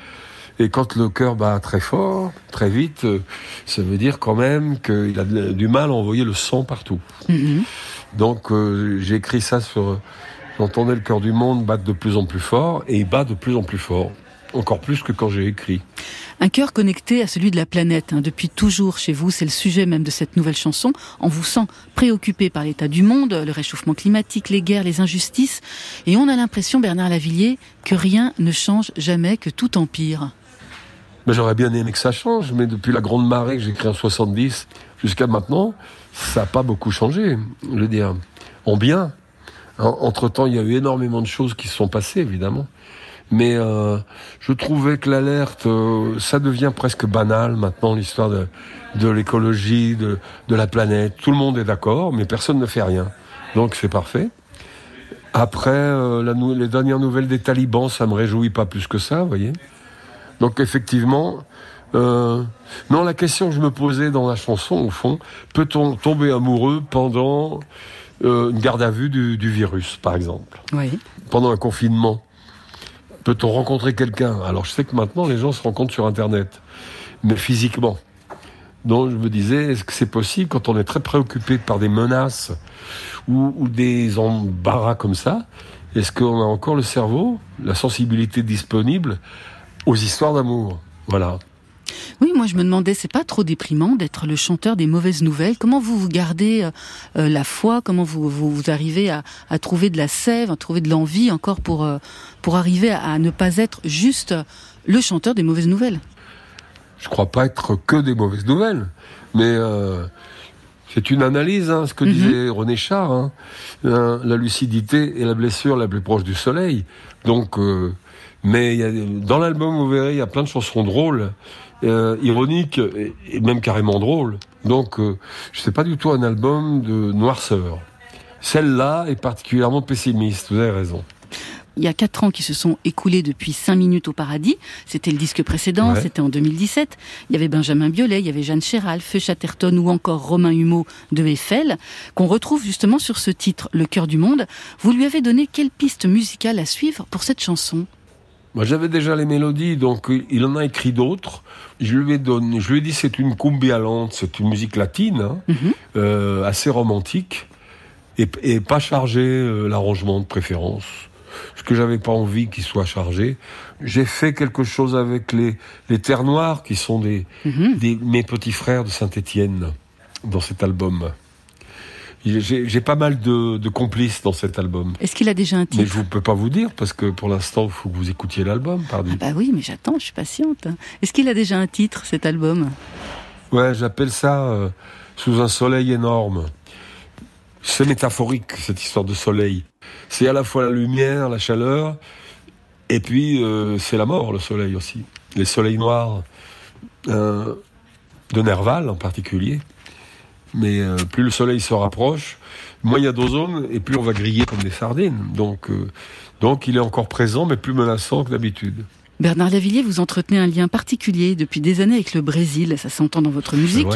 Et quand le cœur bat très fort, très vite, euh, ça veut dire quand même qu'il a du mal à envoyer le sang partout. Mhm. Donc euh, j'ai écrit ça sur... J'entendais le cœur du monde battre de plus en plus fort, et il bat de plus en plus fort. Encore plus que quand j'ai écrit. Un cœur connecté à celui de la planète. hein. Depuis toujours chez vous, c'est le sujet même de cette nouvelle chanson. On vous sent préoccupé par l'état du monde, le réchauffement climatique, les guerres, les injustices. Et on a l'impression, Bernard Lavillier, que rien ne change jamais, que tout empire. Mais j'aurais bien aimé que ça change, mais depuis la grande marée que j'ai créée en 70 jusqu'à maintenant, ça n'a pas beaucoup changé. Je veux dire, en bien. Entre temps, il y a eu énormément de choses qui se sont passées, évidemment. Mais euh, je trouvais que l'alerte, euh, ça devient presque banal maintenant, l'histoire de, de l'écologie, de, de la planète. Tout le monde est d'accord, mais personne ne fait rien. Donc c'est parfait. Après, euh, la les dernières nouvelles des talibans, ça me réjouit pas plus que ça, vous voyez. Donc effectivement, euh, non, la question que je me posais dans la chanson, au fond, peut-on tomber amoureux pendant euh, une garde à vue du, du virus, par exemple? Oui. Pendant un confinement Peut-on rencontrer quelqu'un? Alors je sais que maintenant les gens se rencontrent sur Internet, mais physiquement. Donc je me disais, est-ce que c'est possible quand on est très préoccupé par des menaces ou, ou des embarras comme ça Est-ce qu'on a encore le cerveau, la sensibilité disponible aux histoires d'amour Voilà. Oui, moi je me demandais, c'est pas trop déprimant d'être le chanteur des mauvaises nouvelles Comment vous vous gardez euh, euh, la foi? Comment vous, vous, vous arrivez à, à trouver de la sève, à trouver de l'envie encore pour, euh, pour arriver à, à ne pas être juste le chanteur des mauvaises nouvelles? Je crois pas être que des mauvaises nouvelles, mais euh, c'est une analyse, hein, ce que disait René Char. hein. Euh, la lucidité est la blessure la plus proche du soleil. Donc, mais il y a, dans l'album, vous verrez, il y a plein de chansons drôles, euh, ironiques et, et même carrément drôles. Donc, euh, sais pas du tout un album de noirceur. Celle-là est particulièrement pessimiste. Vous avez raison. Il y a quatre ans qui se sont écoulés depuis 5 minutes au paradis. C'était le disque précédent, Ouais. c'était en 2017. Il y avait Benjamin Biolay, il y avait Jeanne Chéral, Feu Chatterton ou encore Romain Humeau de Eiffel, qu'on retrouve justement sur ce titre, Le cœur du monde. Vous lui avez donné quelle piste musicale à suivre pour cette chanson? Moi, j'avais déjà les mélodies, donc il- en a écrit d'autres. Je lui ai donné, je lui ai dit c'est une cumbia lente, c'est une musique latine, hein, Mhm. euh, assez romantique et, et pas chargé euh, l'arrangement de préférence. Parce que j'avais pas envie qu'il soit chargé. J'ai fait quelque chose avec les, les Terres Noires, qui sont des, Mhm. des mes petits frères de Saint-Étienne dans cet album. J'ai pas mal de, de complices dans cet album. Est-ce qu'il a déjà un Mais titre je ne peux pas vous dire parce que pour l'instant, il faut que vous écoutiez l'album, pardon. Ah bah oui, mais j'attends, je suis patiente. Est-ce qu'il a déjà un titre, cet album? Ouais, j'appelle ça euh, sous un soleil énorme. C'est métaphorique cette histoire de soleil. C'est à la fois la lumière, la chaleur, et puis euh, c'est la mort, le soleil aussi. Les soleils noirs euh, de Nerval en particulier. Mais euh, plus le soleil se rapproche, moins il y a d'ozone, et plus on va griller comme des sardines. Donc, euh, donc il est encore présent, mais plus menaçant que d'habitude. Bernard Lavillier, vous entretenez un lien particulier depuis des années avec le Brésil, ça s'entend dans votre musique.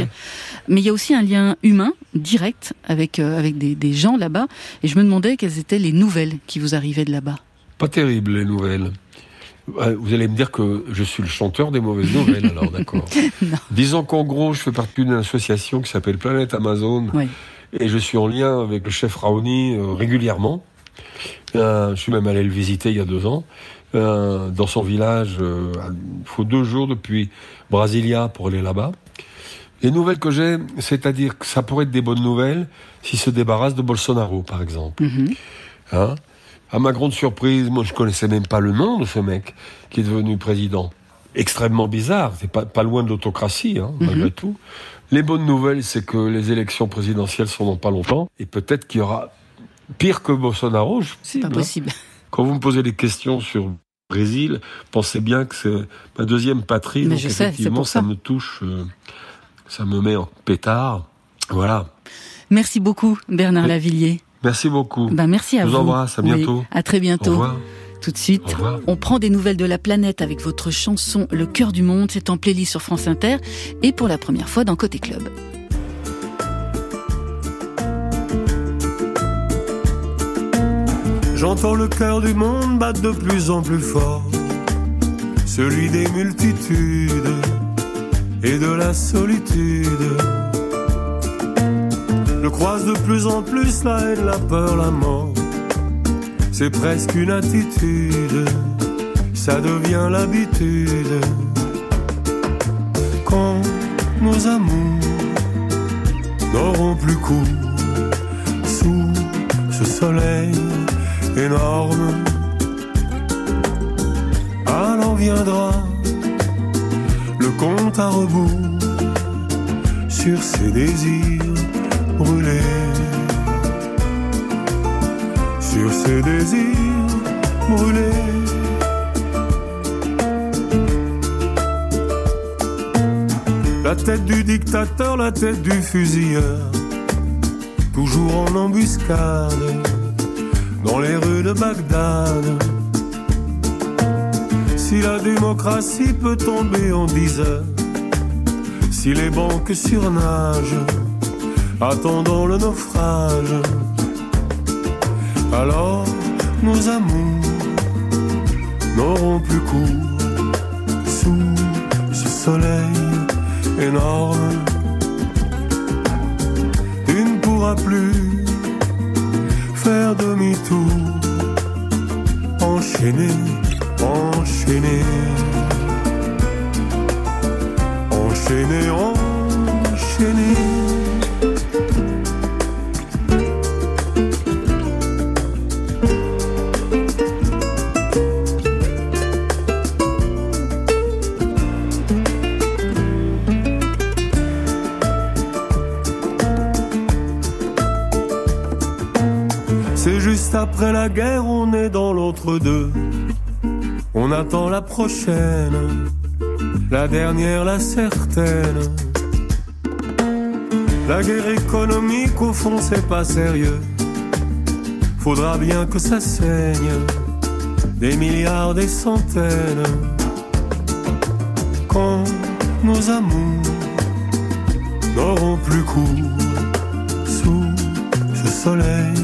Mais il y a aussi un lien humain, direct, avec, euh, avec des, des gens là-bas. Et je me demandais quelles étaient les nouvelles qui vous arrivaient de là-bas. Pas terrible les nouvelles. Vous allez me dire que je suis le chanteur des mauvaises nouvelles, alors d'accord. Disons qu'en gros, je fais partie d'une association qui s'appelle Planète Amazon, Oui. et je suis en lien avec le chef Raoni euh, régulièrement. Euh, je suis même allé le visiter il y a deux ans. Euh, dans son village, il faut deux jours depuis Brasilia pour aller là-bas. Les nouvelles que j'ai, c'est-à-dire que ça pourrait être des bonnes nouvelles s'il se débarrasse de Bolsonaro, par exemple. Mhm. Hein? À ma grande surprise, moi je connaissais même pas le nom de ce mec qui est devenu président. Extrêmement bizarre, c'est pas, pas loin de l'autocratie, hein, malgré Mhm. tout. Les bonnes nouvelles, c'est que les élections présidentielles sont dans pas longtemps, et peut-être qu'il y aura pire que Bolsonaro. C'est pas hein. possible. Quand vous me posez des questions sur le Brésil, pensez bien que c'est ma deuxième patrie. Mais donc je sais, effectivement, pour ça. me touche, euh, ça me met en pétard. Voilà. Merci beaucoup, Bernard Lavillier. Merci beaucoup. Ben, merci à Je vous. vous embrasse, à Oui, bientôt. à très bientôt. Au revoir. Tout de suite, on prend des nouvelles de la planète avec votre chanson Le cœur du monde. C'est en playlist sur France Inter et pour la première fois dans Côté Club. J'entends le cœur du monde battre de plus en plus fort, celui des multitudes et de la solitude. Je croise de plus en plus la haine, la peur, la mort. C'est presque une attitude, ça devient l'habitude. Quand nos amours n'auront plus cours sous ce soleil énorme. Alors viendra le compte à rebours sur ces désirs brûlés. Sur ces désirs brûlés. La tête du dictateur, la tête du fusilleur, toujours en embuscade dans les rues de Bagdad. Si la démocratie peut tomber en dix heures, si les banques surnagent, attendant le naufrage, alors nos amours n'auront plus cours sous ce soleil énorme. Tu ne pourras plus faire demi-tour, enchaîner, enchaîner, enchaîner, On attend la prochaine, la dernière, la certaine. La guerre économique, au fond, c'est pas sérieux. Faudra bien que ça saigne, des milliards, des centaines. Quand nos amours n'auront plus cours sous ce soleil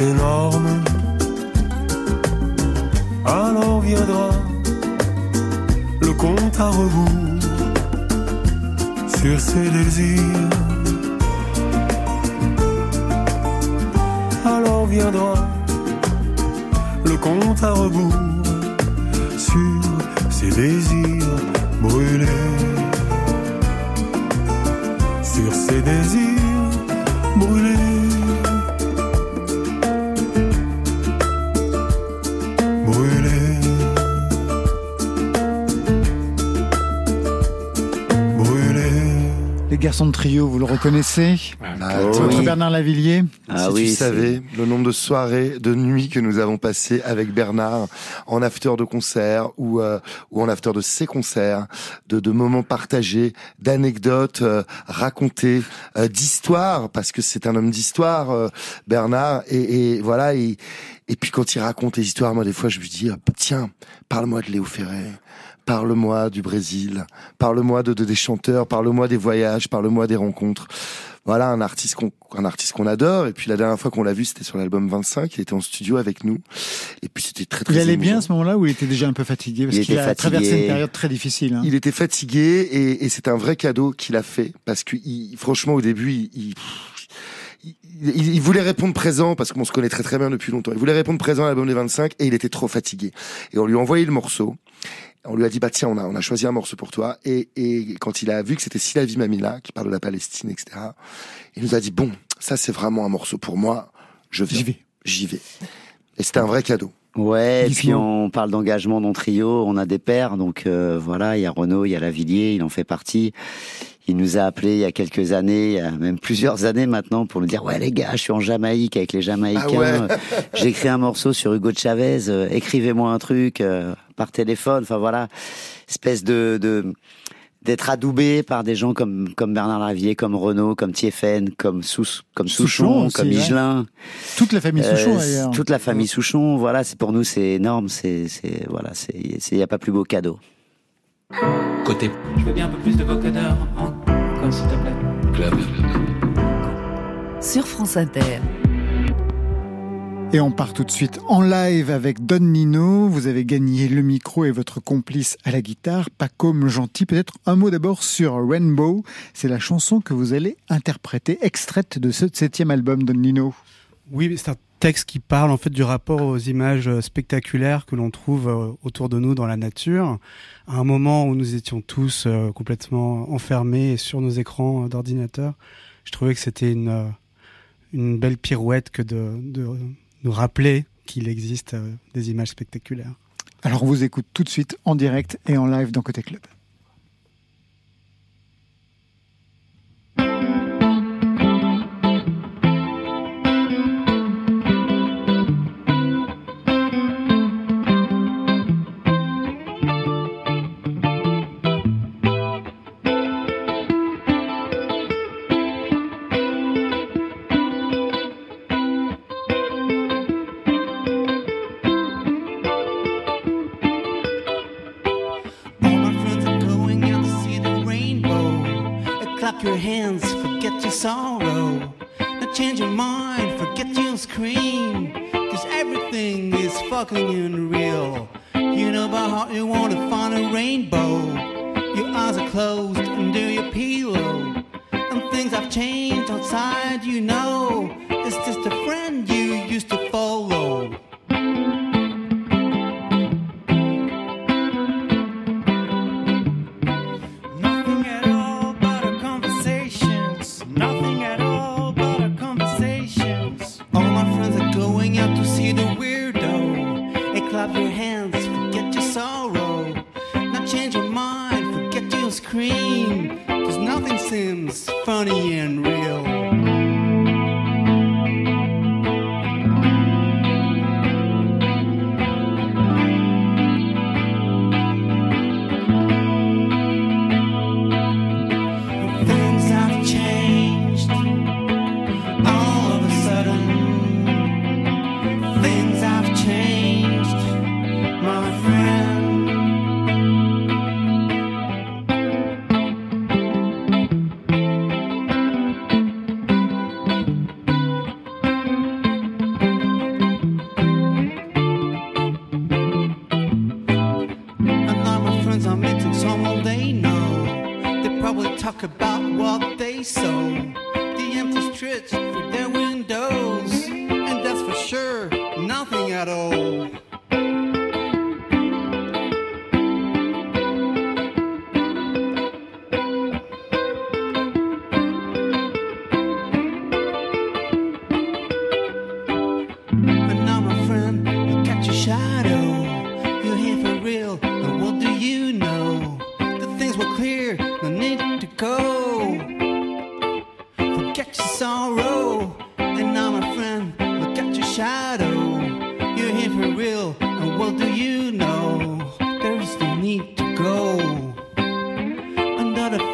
énorme. Alors viendra le compte à rebours sur ses désirs. Alors viendra le compte à rebours sur ses désirs Les garçons de trio, vous le reconnaissez Ah, C'est votre Bernard Lavillier Ah si oui, tu savais le nombre de soirées, de nuits que nous avons passées avec Bernard en after de concert ou euh, ou en after de ses concerts, de, de moments partagés, d'anecdotes euh, racontées, euh, d'histoires parce que c'est un homme d'histoire, euh, Bernard. Et, et voilà. Et, et puis quand il raconte les histoires, moi des fois je me dis ah, tiens, parle-moi de Léo Ferré. Parle-moi du Brésil, parle-moi de, de des chanteurs, parle-moi des voyages, parle-moi des rencontres. Voilà un artiste qu'on un artiste qu'on adore. Et puis la dernière fois qu'on l'a vu, c'était sur l'album 25. Il était en studio avec nous. Et puis c'était très très. Il allait émouvant. bien à ce moment-là ou il était déjà un peu fatigué? Parce Il qu'il était a fatigué. traversé une période très difficile. hein. Il était fatigué et, et c'est un vrai cadeau qu'il a fait parce que il- franchement au début il, il, il- il voulait répondre présent parce qu'on se connaît très très bien depuis longtemps. Il voulait répondre présent à l'album des 25 et il était trop fatigué. Et on lui a envoyé le morceau. On lui a dit bah tiens on a on a choisi un morceau pour toi et, et quand il a vu que c'était Si la vie m'a mis là qui parle de la Palestine etc. Il nous a dit bon ça c'est vraiment un morceau pour moi je viens J'y vais. j'y vais. Et c'était un vrai cadeau. Ouais, et puis on parle d'engagement dans trio, on a des pairs, donc euh, voilà, il y a Renaud, il y a Lavillier, il en fait partie. Il nous a appelé il y a quelques années, il y a même plusieurs années maintenant, pour nous dire ouais les gars, je suis en Jamaïque avec les Jamaïcains, Ah ouais. J'ai écrit un morceau sur Hugo Chavez, euh, écrivez-moi un truc euh, par téléphone, enfin voilà, espèce de de d'être adoubé par des gens comme comme Bernard Lavillier, comme Renaud, comme Thieffen, comme Sous, comme Souchon Souchon, aussi, comme ouais. Higelin. Toute la famille Souchon, Euh, d'ailleurs. Toute la famille Souchon, voilà, c'est pour nous c'est énorme, c'est c'est voilà, c'est il y a pas plus beau cadeau. Côté Je veux bien un peu plus de vocodeur encore, s'il te plaît. club. Sur France Inter. Et on part tout de suite en live avec Don Nino. Vous avez gagné le micro et votre complice à la guitare, pas comme gentil. Peut-être un mot d'abord sur Rainbow. C'est la chanson que vous allez interpréter, extraite de ce septième album, Don Nino. Oui, c'est un texte qui parle en fait du rapport aux images spectaculaires que l'on trouve euh, autour de nous dans la nature. À un moment où nous étions tous euh, complètement enfermés sur nos écrans euh, d'ordinateur, je trouvais que c'était une, une belle pirouette que de nous rappeler qu'il existe euh, des images spectaculaires. Alors on vous écoute tout de suite en direct et en live dans Côté Club. Sorrow. Now change your mind, forget your scream. Cause everything is fucking unreal. You know by heart you want to find a rainbow. Your eyes are closed under your pillow. And things have changed outside, you know. It's just a friend you used to follow.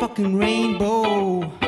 Fucking rainbow.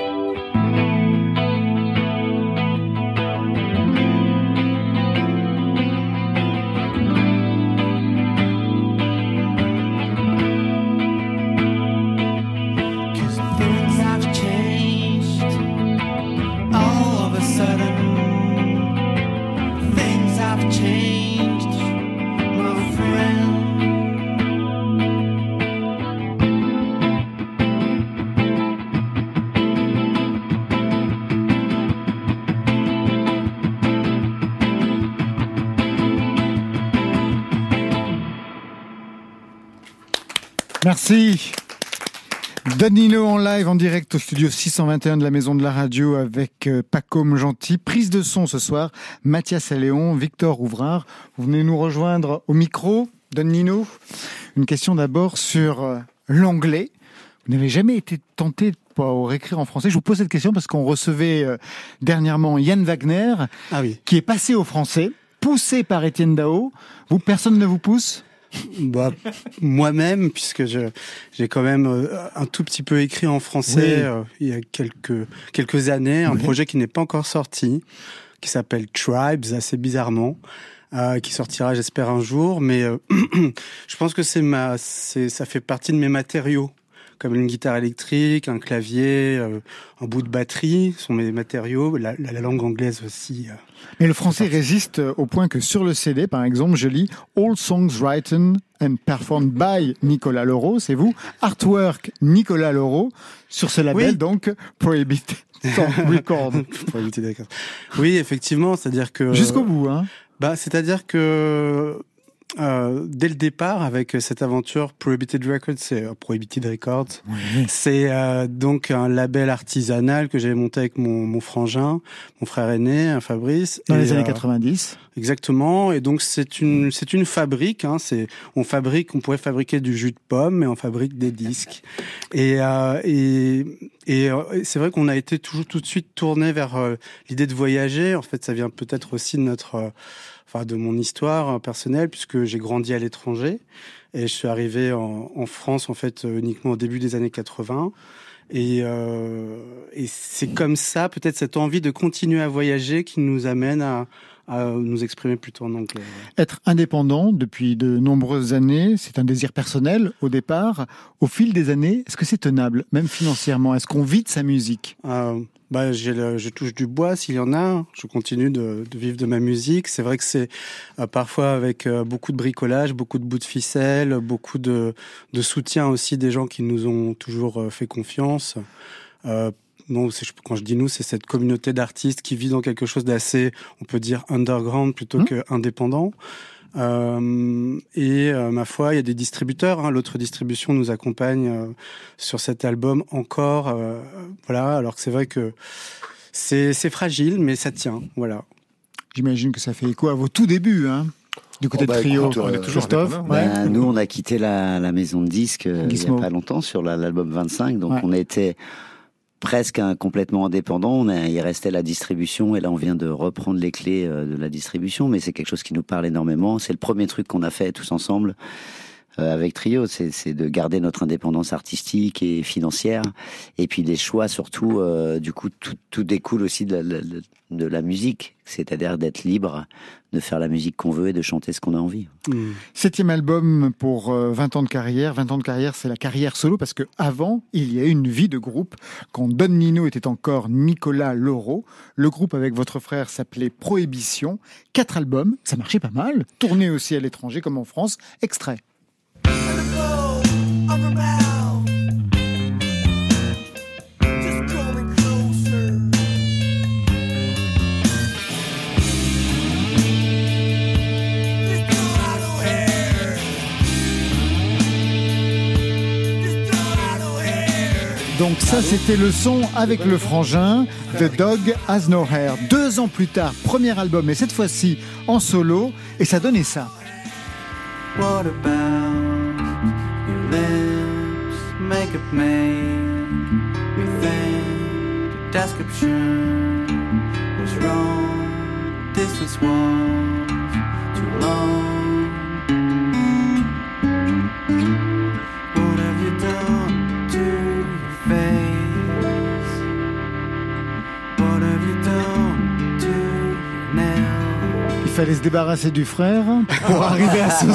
Merci. Danilo en live en direct au studio 621 de la Maison de la Radio avec euh, Pacôme Gentil. Prise de son ce soir, Mathias Alléon, Victor Ouvrard. Vous venez nous rejoindre au micro, Danilo. Une question d'abord sur euh, l'anglais. Vous n'avez jamais été tenté pour écrire en français Je vous pose cette question parce qu'on recevait euh, dernièrement Yann Wagner, qui est passé au français, poussé par Étienne Dao. Vous, personne ne vous pousse? Bah, moi-même, puisque j'ai quand même euh, un tout petit peu écrit en français Oui. euh, il y a quelques, quelques années, un Oui. projet qui n'est pas encore sorti, qui s'appelle Tribes, assez bizarrement, euh, qui sortira, j'espère, un jour. Mais euh, je pense que c'est ma, c'est, ça fait partie de mes matériaux, comme une guitare électrique, un clavier, euh, un bout de batterie, sont mes matériaux. La, la, la langue anglaise aussi. euh. Mais le français résiste euh, au point que sur le CD, par exemple, je lis All songs written and performed by Nicolas Leroux, c'est vous. Artwork Nicolas Leroux, sur ce label, Oui. donc Prohibited Record. Oui, effectivement, c'est-à-dire que Jusqu'au bout, hein. Bah, c'est-à-dire que euh, dès le départ, avec cette aventure Prohibited Records, c'est euh, Prohibited Records, c'est euh, donc un label artisanal que j'avais monté avec mon, mon frangin, mon frère aîné, Fabrice. Dans Et, les années euh, 90. Exactement. Et donc c'est une c'est une fabrique. Hein, c'est on fabrique, on pourrait fabriquer du jus de pomme, mais on fabrique des disques. Et euh, et et euh, c'est vrai qu'on a été toujours tout de suite tourné vers euh, l'idée de voyager. En fait, ça vient peut-être aussi de notre euh, de mon histoire euh, personnelle puisque j'ai grandi à l'étranger et je suis arrivé en, en France en fait euh, uniquement au début des années 80. Et, euh, et c'est comme ça, peut-être cette envie de continuer à voyager qui nous amène à, à nous exprimer plutôt en anglais. Être indépendant depuis de nombreuses années, c'est un désir personnel au départ. Au fil des années, est-ce que c'est tenable, même financièrement? Est-ce qu'on vit de sa musique? Euh, bah, le- je touche du bois s'il y en a. Je continue de, de vivre de ma musique. C'est vrai que c'est euh, parfois avec euh, beaucoup de bricolage, beaucoup de bouts de ficelle, beaucoup de, de soutien aussi des gens qui nous ont toujours fait confiance. Euh, non, c'est- quand je dis nous, c'est cette communauté d'artistes qui vit dans quelque chose d'assez, on peut dire, underground plutôt Mmh. que indépendant. Euh, et euh, ma foi, il y a des distributeurs. hein. L'autre distribution nous accompagne euh, sur cet album encore. euh, voilà, alors que c'est vrai que c'est fragile, mais ça tient. Voilà. J'imagine que ça fait écho à vos tout débuts, hein du côté Oh, bah, de trio. écoute, on est toujours Christophe, ouais. Ben, nous, on a quitté la, la maison de disques euh, il n'y a pas longtemps sur la- l'album 25, donc Ouais. on était presque un- complètement indépendant. On a, il restait la distribution et là on vient de reprendre les clés euh, de la distribution, mais c'est quelque chose qui nous parle énormément. C'est le premier truc qu'on a fait tous ensemble. Euh, avec Trio, c'est de garder notre indépendance artistique et financière, et puis des choix surtout. euh, du coup, tout, découle aussi de la, musique, c'est-à-dire d'être libre, de faire la musique qu'on veut et de chanter ce qu'on a envie. Septième album pour euh, 20 ans de carrière. 20 ans de carrière, c'est la carrière solo parce que avant, il y a une vie de groupe. Quand Don Nino était encore Nicolas Leroux, le groupe avec votre frère s'appelait Prohibition. Quatre albums, ça marchait pas mal. Tourné aussi à l'étranger comme en France. Extrait. Donc ça, c'était le son avec le frangin, The Dog Has No Hair. Deux ans plus tard, premier album, et cette fois-ci en solo, et ça donnait ça. What about? Makeup made. You think the description was wrong. This was once fallait se débarrasser du frère pour arriver à ce son.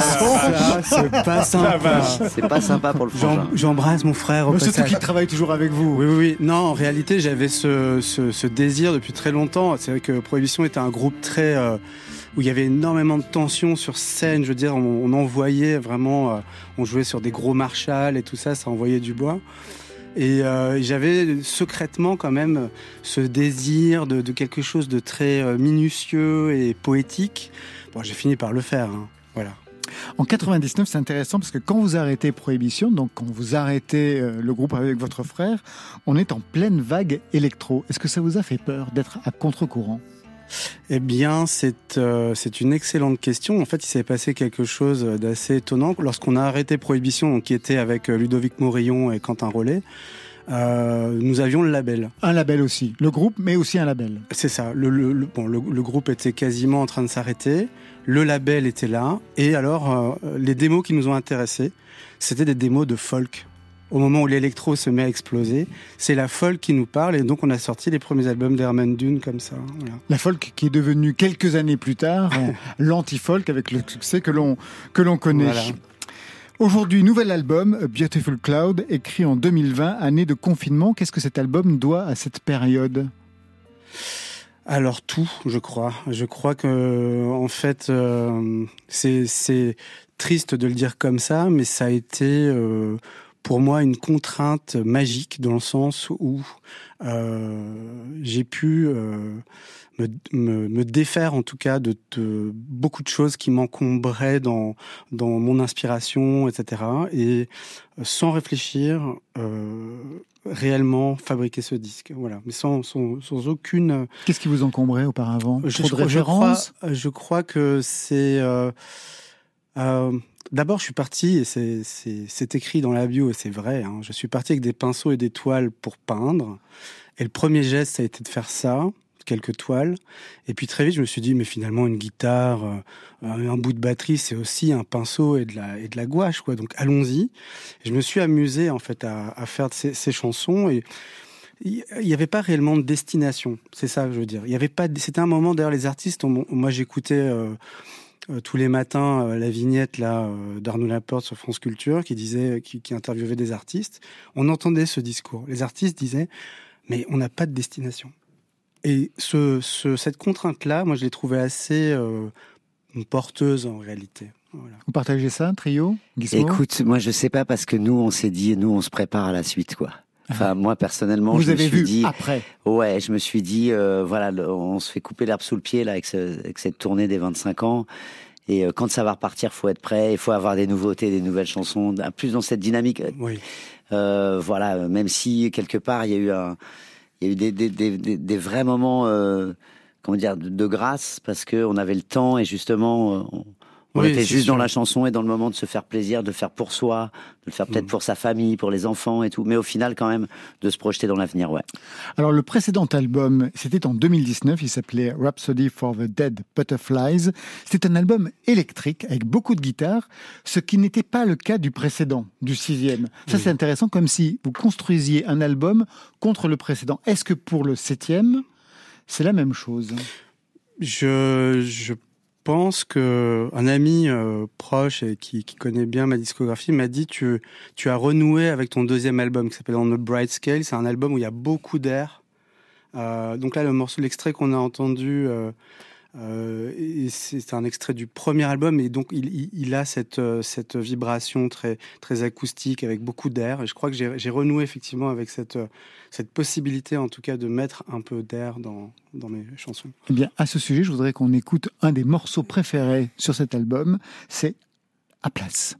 C'est pas sympa. C'est pas sympa pour le frangin. J'embrasse mon frère au Mais Surtout qu'il travaille toujours avec vous. Oui, oui, oui. Non, en réalité, j'avais ce, ce, ce désir depuis très longtemps. C'est vrai que Prohibition était un groupe très euh, où il y avait énormément de tension sur scène. Je veux dire, on, on envoyait vraiment, euh, on jouait sur des gros Marshall et tout ça, ça envoyait du bois. Et euh, j'avais secrètement quand même ce désir de, quelque chose de très euh, minutieux et poétique. Bon, j'ai fini par le faire. hein. Voilà. En 99, c'est intéressant parce que quand vous arrêtez Prohibition, donc quand vous arrêtez euh, le groupe avec votre frère, on est en pleine vague électro. Est-ce que ça vous a fait peur d'être à contre-courant? Eh bien, c'est euh, c'est une excellente question. En fait, il s'est passé quelque chose d'assez étonnant lorsqu'on a arrêté Prohibition, donc, qui était avec euh, Ludovic Morillon et Quentin Rollet. Euh, nous avions le label. Un label aussi, le groupe, mais aussi un label. C'est ça. Le, le- le- bon, le, le groupe était quasiment en train de s'arrêter. Le label était là. Et alors, euh, les démos qui nous ont intéressés, c'était des démos de folk. Au moment où l'électro se met à exploser, c'est la folk qui nous parle. Et donc, on a sorti les premiers albums d'Herman Dune comme ça. Voilà. La folk qui est devenue quelques années plus tard euh, l'anti-folk avec le succès que l'on que l'on connaît. Voilà. Aujourd'hui, nouvel album, A Beautiful Cloud, écrit en 2020, année de confinement. Qu'est-ce que cet album doit à cette période? Alors tout, je crois. Je crois que en fait, euh, c'est c'est triste de le dire comme ça, mais ça a été euh, pour moi une contrainte magique dans le sens où euh, j'ai pu euh, me, me, me défaire en tout cas de, de beaucoup de choses qui m'encombraient dans dans mon inspiration, etc. Et euh, sans réfléchir, euh, réellement fabriquer ce disque. Voilà, mais sans sans, sans aucune Qu'est-ce qui vous encombrait auparavant? je, Trop de je crois, je crois que c'est. euh, euh, D'abord, je suis parti, et c'est- écrit dans la bio, et c'est vrai, hein, je suis parti avec des pinceaux et des toiles pour peindre. Et le premier geste, ça a été de faire ça, quelques toiles. Et puis très vite, je me suis dit, mais finalement, une guitare, euh, un bout de batterie, c'est aussi un pinceau et de la, et de la gouache, quoi. Donc allons-y. Je me suis amusé, en fait, à, à faire ces, ces chansons. Et il n'y avait pas réellement de destination. C'est ça que je veux dire. Il y avait pas. C'était un moment d'ailleurs les artistes. ont- moi j'écoutais euh, tous les matins euh, la vignette là euh, d'Arnaud Laporte sur France Culture qui disait, qui, qui interviewait des artistes. On entendait ce discours. Les artistes disaient, mais on n'a pas de destination. Et ce, ce- cette contrainte là, moi je l'ai trouvée assez euh, porteuse en réalité. Voilà. Vous partagez ça, trio Gizmo Écoute, moi je sais pas parce que nous on s'est dit, nous on se prépare à la suite quoi. Enfin moi personnellement, Vous je me suis vu dit, après ouais, je me suis dit, euh, voilà, on se fait couper l'herbe sous le pied là avec, ce- avec cette tournée des 25 ans. Et euh, quand ça va repartir, faut être prêt, il faut avoir des nouveautés, des nouvelles chansons, plus dans cette dynamique. Oui. Euh, voilà, euh, même si quelque part il y a eu un, il y a eu des, des, des, des, vrais moments, euh, comment dire, de, de grâce parce que on avait le temps et justement euh, on, on Oui, était juste sûr. dans la chanson et dans le moment de se faire plaisir, de le faire pour soi, de le faire peut-être Mm. pour sa famille, pour les enfants et tout, mais au final quand même de se projeter dans l'avenir, ouais. Alors le précédent album, c'était en 2019, il s'appelait Rhapsody for the Dead Butterflies. C'était un album électrique avec beaucoup de guitares, ce qui n'était pas le cas du précédent, du sixième. Ça c'est intéressant, comme si vous construisiez un album contre le précédent. Est-ce que pour le septième, c'est la même chose? Je, je pense que un ami euh, proche et qui, qui connaît bien ma discographie m'a dit tu, tu as renoué avec ton deuxième album qui s'appelle On the Bright Scale. C'est un album où il y a beaucoup d'air. Euh, donc là, le morceau, l'extrait qu'on a entendu, euh, euh, c'est un extrait du premier album et donc il, a cette, euh, cette vibration très, très acoustique avec beaucoup d'air. Et je crois que j'ai renoué effectivement avec cette, euh, cette possibilité en tout cas de mettre un peu d'air dans, dans mes chansons. Eh bien, à ce sujet, je voudrais qu'on écoute un des morceaux préférés sur cet album, c'est À place.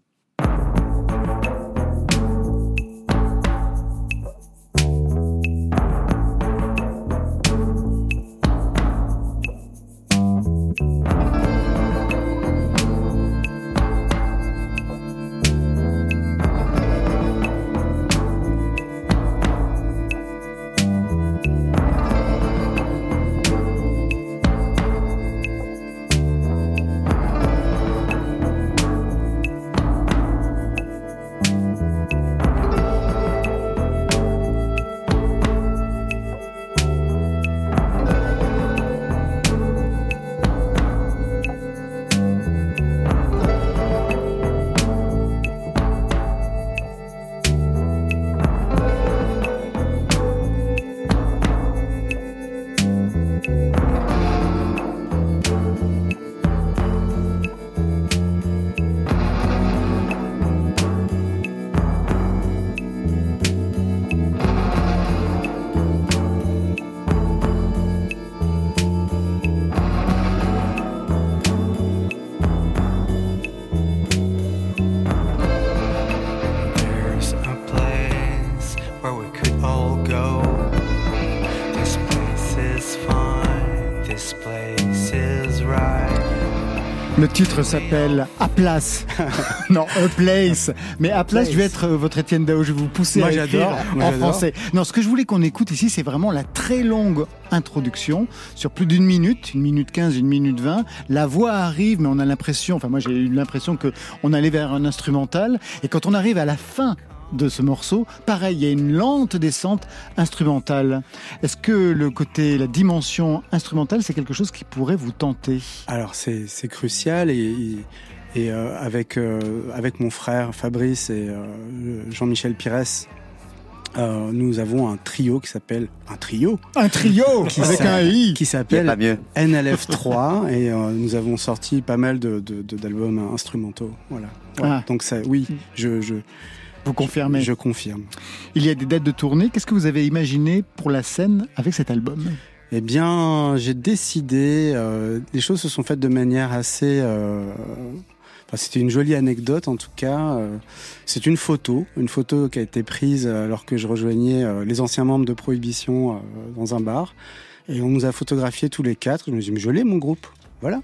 Titre s'appelle A Place. non, A Place. Mais A Place, je vais être euh, votre Étienne Dao. Je vais vous pousser Moi, à écrire. Moi, en français. Non, ce que je voulais qu'on écoute ici, c'est vraiment la très longue introduction sur plus d'une minute, une minute 15, une minute 20. La voix arrive, mais on a l'impression, enfin moi j'ai eu l'impression que on allait vers un instrumental. Et quand on arrive à la fin de ce morceau, pareil, il y a une lente descente instrumentale. Est-ce que le côté, la dimension instrumentale, c'est quelque chose qui pourrait vous tenter? Alors c'est c'est crucial et, et, et, euh, avec euh, avec mon frère Fabrice et euh, Jean-Michel Pires, euh, nous avons un trio qui s'appelle un trio? Un trio qui avec un i. qui s'appelle pas mieux. NLF3 et euh, nous avons sorti pas mal de de- de- d'albums instrumentaux. Voilà. Ouais. Ah. Donc ça, oui, je je Vous confirmez je confirme. Il y a des dates de tournée. Qu'est-ce que vous avez imaginé pour la scène avec cet album? Eh bien, j'ai décidé. euh, les choses se sont faites de manière assez. euh, enfin, c'était une jolie anecdote en tout cas. euh, c'est une photo, une photo qui a été prise alors que je rejoignais les anciens membres de Prohibition dans un bar, et on nous a photographiés tous les quatre. Je me suis dit, mais je l'ai mon groupe, voilà.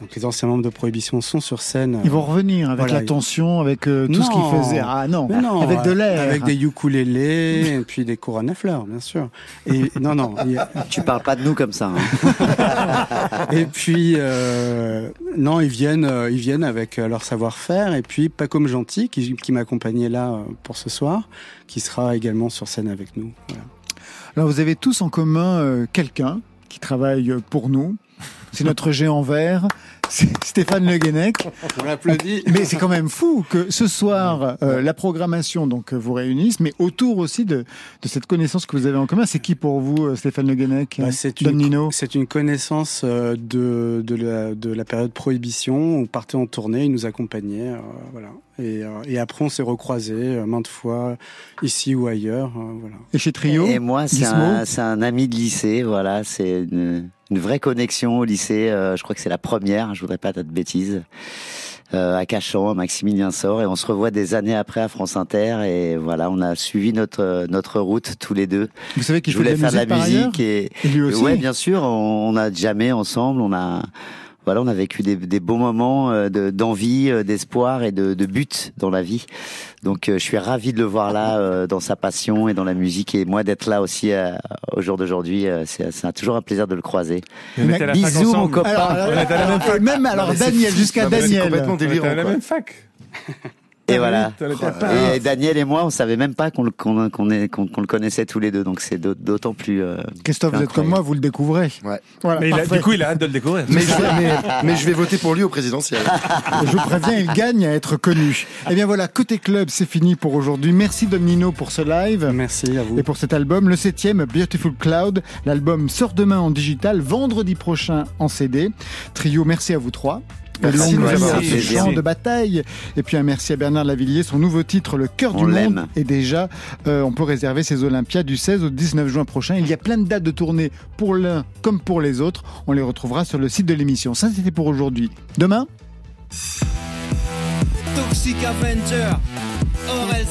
Donc les anciens membres de Prohibition sont sur scène. Ils vont revenir avec Voilà. la tension, avec euh, tout ce qu'ils faisaient. Ah non, non, avec de l'air. Avec des ukulélés, et puis des couronnes à fleurs, bien sûr. Et non, non. a- Tu parles pas de nous comme ça. hein. Et puis euh, non, ils viennent, euh, ils viennent avec leur savoir-faire. Et puis pas comme gentil qui, qui m'accompagnait là pour ce soir, qui sera également sur scène avec nous. Voilà. Alors vous avez tous en commun euh, quelqu'un qui travaille pour nous. C'est notre géant vert, c'est Stéphane Le Guenec. On l'applaudit. Mais c'est quand même fou que ce soir, euh, la programmation donc euh, vous réunisse, mais autour aussi de, de cette connaissance que vous avez en commun. C'est qui pour vous, euh, Stéphane Le Guenec Bah, c'est Don une, Nino c'est une connaissance de, de, la, de la période prohibition. On partait en tournée, il nous accompagnait, euh, voilà. Et, euh, et après, on s'est recroisés euh, maintes fois, ici ou ailleurs, euh, voilà. Et chez Trio Et moi, c'est un, ami de lycée. Voilà, c'est une, une vraie connexion au lycée. Euh, je crois que c'est la première. Je voudrais pas dire de bêtises. Euh, à Cachan, à Maximilien Sort, et on se revoit des années après à France Inter. Et voilà, on a suivi notre notre route tous les deux. Vous savez qu'il la faire de la musique et, Et lui aussi? Ouais, bien sûr, on, on a jamais ensemble. On a voilà, on a vécu des, des beaux moments euh, de- d'envie, euh, d'espoir et de, de but dans la vie. Donc, euh, je suis ravi de le voir là euh, dans sa passion et dans la musique, et moi d'être là aussi euh, au jour d'aujourd'hui. euh, c'est c'est toujours un plaisir de le croiser. Bisous, mon copain. Alors, On était à la même fac. même alors Daniel jusqu'à Daniel. complètement On était délirant. à la même fac. Et voilà. Et Daniel et moi, on savait même pas qu'on le, qu'on qu'on est- qu'on- qu'on le connaissait tous les deux, donc c'est d'aut- d'autant plus. euh, Christophe, vous êtes comme moi, vous le découvrez. Ouais. Voilà, Mais il a- parfait. du coup, il a hâte de le découvrir. Mais, je, mais, mais je vais voter pour lui au présidentiel. Je vous préviens, il gagne à être connu. Eh bien voilà, côté club, c'est fini pour aujourd'hui. Merci Don Nino pour ce live. Merci à vous. Et pour cet album, le septième, Beautiful Cloud. L'album sort demain en digital, vendredi prochain en CD. Trio, merci à vous trois. Merci Longue vie plaisir. champ de bataille. Et puis un merci à Bernard Lavillier, son nouveau titre, Le cœur du monde. Et déjà, euh, on peut réserver ses Olympiades du 16 au 19 juin prochain. Il y a plein de dates de tournée pour l'un comme pour les autres. On les retrouvera sur le site de l'émission. Ça, c'était pour aujourd'hui. Demain, Toxic Avenger, Aurel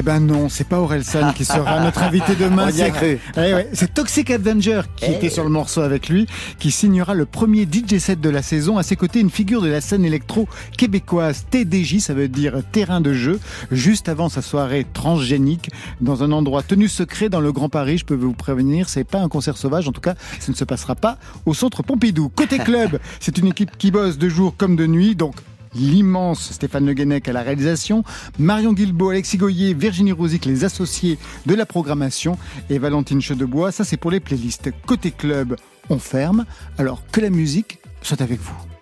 Eh ben non, c'est pas Orelsan qui sera notre invité demain. C'est-. Eh ouais, c'est Toxic Avenger qui Eh. était sur le morceau avec lui, qui signera le premier DJ set de la saison. À ses côtés, une figure de la scène électro québécoise, TDJ, ça veut dire terrain de jeu, juste avant sa soirée transgénique, dans un endroit tenu secret dans le Grand Paris. Je peux vous prévenir, c'est pas un concert sauvage. En tout cas, ça ne se passera pas au centre Pompidou. Côté club, c'est une équipe qui bosse de jour comme de nuit, donc l'immense Stéphane Le Guenec à la réalisation, Marion Guilbault, Alexis Goyer, Virginie Rosic, les associés de la programmation et Valentine Chedebois. Ça, c'est pour les playlists. Côté club, on ferme. Alors que la musique soit avec vous.